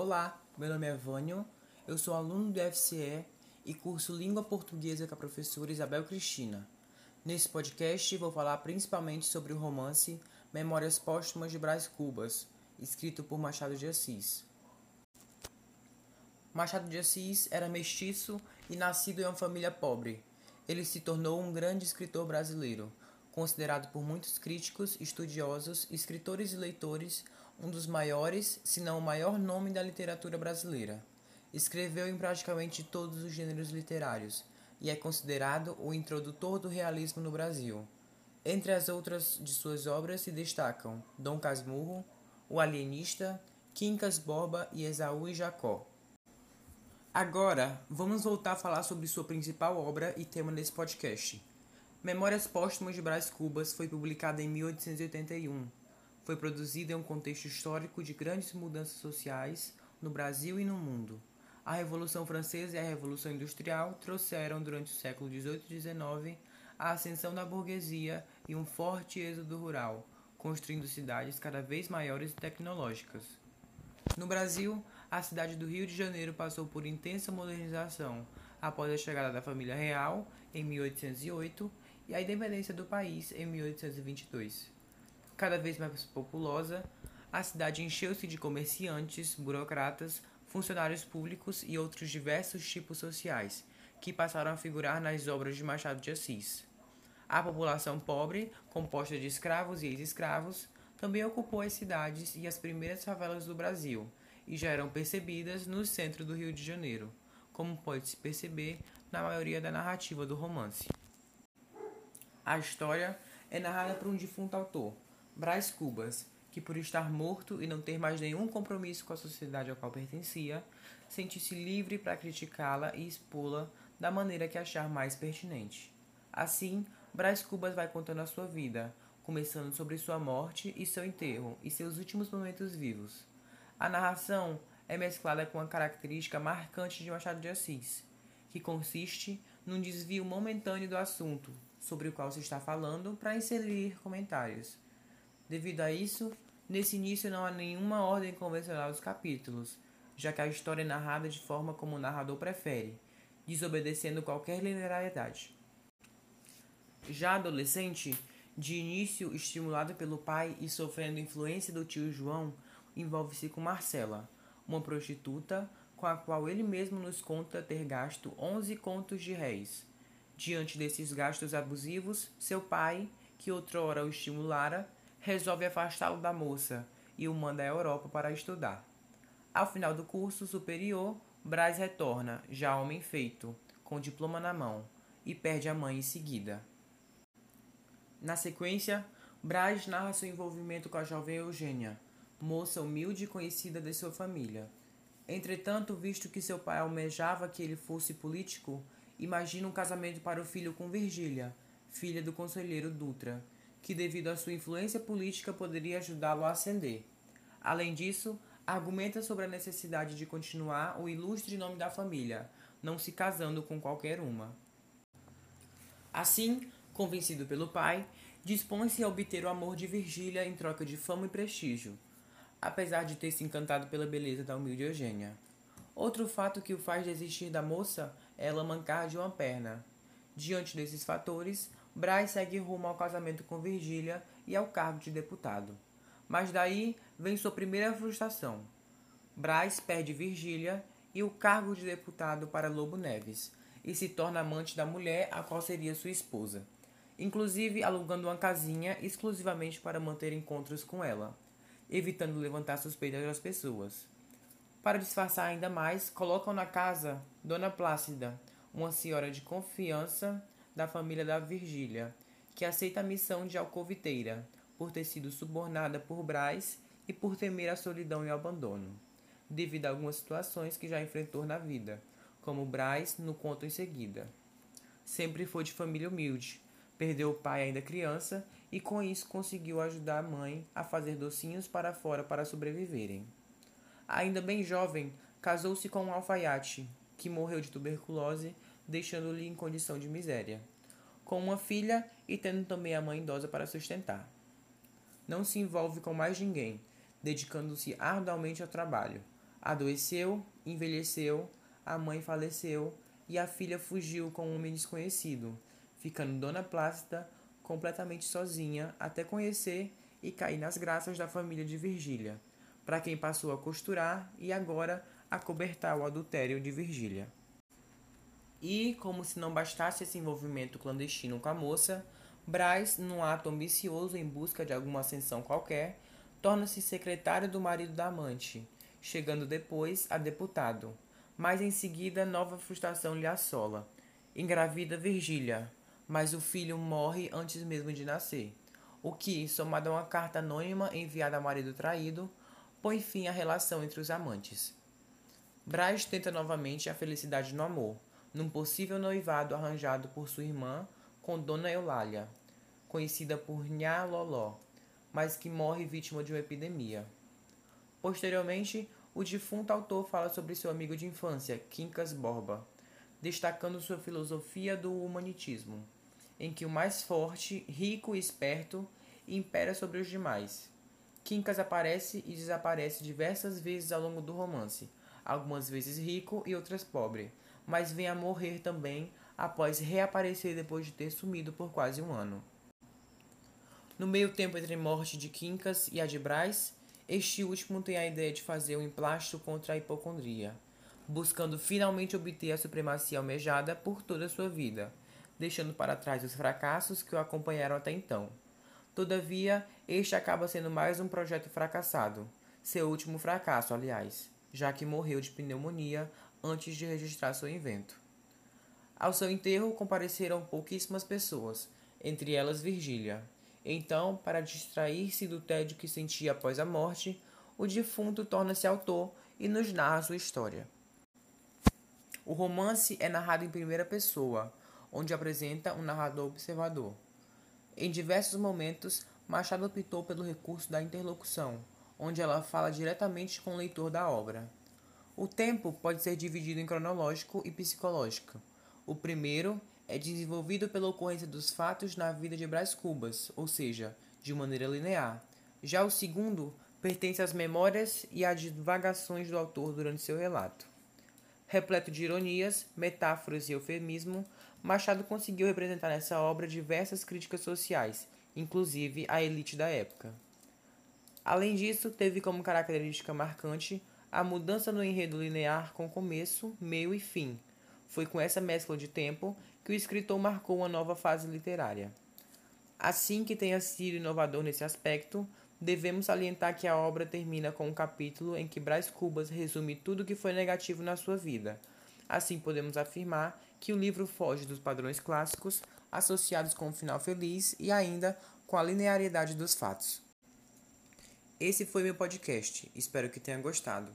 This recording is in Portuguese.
Olá, meu nome é Vânio, eu sou aluno do FCE e curso Língua Portuguesa com a professora Isabel Cristina. Nesse podcast vou falar principalmente sobre o romance Memórias Póstumas de Brás Cubas, escrito por Machado de Assis. Machado de Assis era mestiço e nascido em uma família pobre. Ele se tornou um grande escritor brasileiro, considerado por muitos críticos, estudiosos, escritores e leitores um dos maiores, se não o maior nome da literatura brasileira. Escreveu em praticamente todos os gêneros literários e é considerado o introdutor do realismo no Brasil. Entre as outras de suas obras se destacam Dom Casmurro, O Alienista, Quincas Borba e Esaú e Jacó. Agora, vamos voltar a falar sobre sua principal obra e tema nesse podcast. Memórias Póstumas de Brás Cubas foi publicada em 1881. Foi produzida em um contexto histórico de grandes mudanças sociais no Brasil e no mundo. A Revolução Francesa e a Revolução Industrial trouxeram durante o século XVIII e XIX a ascensão da burguesia e um forte êxodo rural, construindo cidades cada vez maiores e tecnológicas. No Brasil, a cidade do Rio de Janeiro passou por intensa modernização após a chegada da família real em 1808 e a independência do país em 1822. Cada vez mais populosa, a cidade encheu-se de comerciantes, burocratas, funcionários públicos e outros diversos tipos sociais, que passaram a figurar nas obras de Machado de Assis. A população pobre, composta de escravos e ex-escravos, também ocupou as cidades e as primeiras favelas do Brasil, e já eram percebidas no centro do Rio de Janeiro, como pode-se perceber na maioria da narrativa do romance. A história é narrada por um defunto autor, Brás Cubas, que por estar morto e não ter mais nenhum compromisso com a sociedade ao qual pertencia, sente-se livre para criticá-la e expô-la da maneira que achar mais pertinente. Assim, Brás Cubas vai contando a sua vida, começando sobre sua morte e seu enterro e seus últimos momentos vivos. A narração é mesclada com a característica marcante de Machado de Assis, que consiste num desvio momentâneo do assunto sobre o qual se está falando para inserir comentários. Devido a isso, nesse início não há nenhuma ordem convencional dos capítulos, já que a história é narrada de forma como o narrador prefere, desobedecendo qualquer linearidade. Já adolescente, de início estimulado pelo pai e sofrendo influência do tio João, envolve-se com Marcela, uma prostituta com a qual ele mesmo nos conta ter gasto 11 contos de réis. Diante desses gastos abusivos, seu pai, que outrora o estimulara, resolve afastá-lo da moça e o manda à Europa para estudar. Ao final do curso superior, Braz retorna, já homem feito, com diploma na mão, e perde a mãe em seguida. Na sequência, Braz narra seu envolvimento com a jovem Eugênia, moça humilde e conhecida de sua família. Entretanto, visto que seu pai almejava que ele fosse político, imagina um casamento para o filho com Virgília, filha do conselheiro Dutra, que devido à sua influência política poderia ajudá-lo a ascender. Além disso, argumenta sobre a necessidade de continuar o ilustre nome da família, não se casando com qualquer uma. Assim, convencido pelo pai, dispõe-se a obter o amor de Virgília em troca de fama e prestígio apesar de ter se encantado pela beleza da humilde Eugênia. Outro fato que o faz desistir da moça é ela mancar de uma perna. Diante desses fatores, Braz segue rumo ao casamento com Virgília e ao cargo de deputado. Mas daí vem sua primeira frustração. Braz perde Virgília e o cargo de deputado para Lobo Neves e se torna amante da mulher a qual seria sua esposa, inclusive alugando uma casinha exclusivamente para manter encontros com ela evitando levantar suspeitas das pessoas. Para disfarçar ainda mais, colocam na casa Dona Plácida, uma senhora de confiança da família da Virgília, que aceita a missão de alcoviteira, por ter sido subornada por Braz e por temer a solidão e o abandono, devido a algumas situações que já enfrentou na vida, como Braz no conto em seguida. Sempre foi de família humilde, perdeu o pai ainda criança e com isso conseguiu ajudar a mãe a fazer docinhos para fora para sobreviverem. Ainda bem jovem, casou-se com um alfaiate, que morreu de tuberculose, deixando-lhe em condição de miséria, com uma filha e tendo também a mãe idosa para sustentar. Não se envolve com mais ninguém, dedicando-se arduamente ao trabalho, Adoeceu, envelheceu, a mãe faleceu e a filha fugiu com um homem desconhecido, ficando Dona Plácida completamente sozinha até conhecer e cair nas graças da família de Virgília, para quem passou a costurar e agora a cobertar o adultério de Virgília. E, como se não bastasse esse envolvimento clandestino com a moça, Braz, num ato ambicioso em busca de alguma ascensão qualquer, torna-se secretário do marido da amante, chegando depois a deputado. Mas em seguida, nova frustração lhe assola. Engravida Virgília, mas o filho morre antes mesmo de nascer, o que, somado a uma carta anônima enviada ao marido traído, põe fim à relação entre os amantes. Braz tenta novamente a felicidade no amor, num possível noivado arranjado por sua irmã com Dona Eulália, conhecida por Nha Loló, mas que morre vítima de uma epidemia. Posteriormente, o defunto autor fala sobre seu amigo de infância, Quincas Borba, destacando sua filosofia do humanitismo, em que o mais forte, rico e esperto impera sobre os demais. Quincas aparece e desaparece diversas vezes ao longo do romance, algumas vezes rico e outras pobre, mas vem a morrer também após reaparecer depois de ter sumido por quase um ano. No meio tempo entre a morte de Quincas e a de Braz, este último tem a ideia de fazer um emplasto contra a hipocondria, buscando finalmente obter a supremacia almejada por toda a sua vida, deixando para trás os fracassos que o acompanharam até então. Todavia, este acaba sendo mais um projeto fracassado, seu último fracasso, aliás, já que morreu de pneumonia antes de registrar seu invento. Ao seu enterro compareceram pouquíssimas pessoas, entre elas Virgília. Então, para distrair-se do tédio que sentia após a morte, o defunto torna-se autor e nos narra sua história. O romance é narrado em primeira pessoa, onde apresenta um narrador observador. Em diversos momentos, Machado optou pelo recurso da interlocução, onde ela fala diretamente com o leitor da obra. O tempo pode ser dividido em cronológico e psicológico. O primeiro é desenvolvido pela ocorrência dos fatos na vida de Brás Cubas, ou seja, de maneira linear. Já o segundo pertence às memórias e às divagações do autor durante seu relato. Repleto de ironias, metáforas e eufemismo, Machado conseguiu representar nessa obra diversas críticas sociais, inclusive a elite da época. Além disso, teve como característica marcante a mudança no enredo linear com começo, meio e fim. Foi com essa mescla de tempo que o escritor marcou uma nova fase literária. Assim que tenha sido inovador nesse aspecto, devemos salientar que a obra termina com um capítulo em que Brás Cubas resume tudo o que foi negativo na sua vida. Assim, podemos afirmar que o livro foge dos padrões clássicos associados com o final feliz e ainda com a linearidade dos fatos. Esse foi meu podcast. Espero que tenha gostado.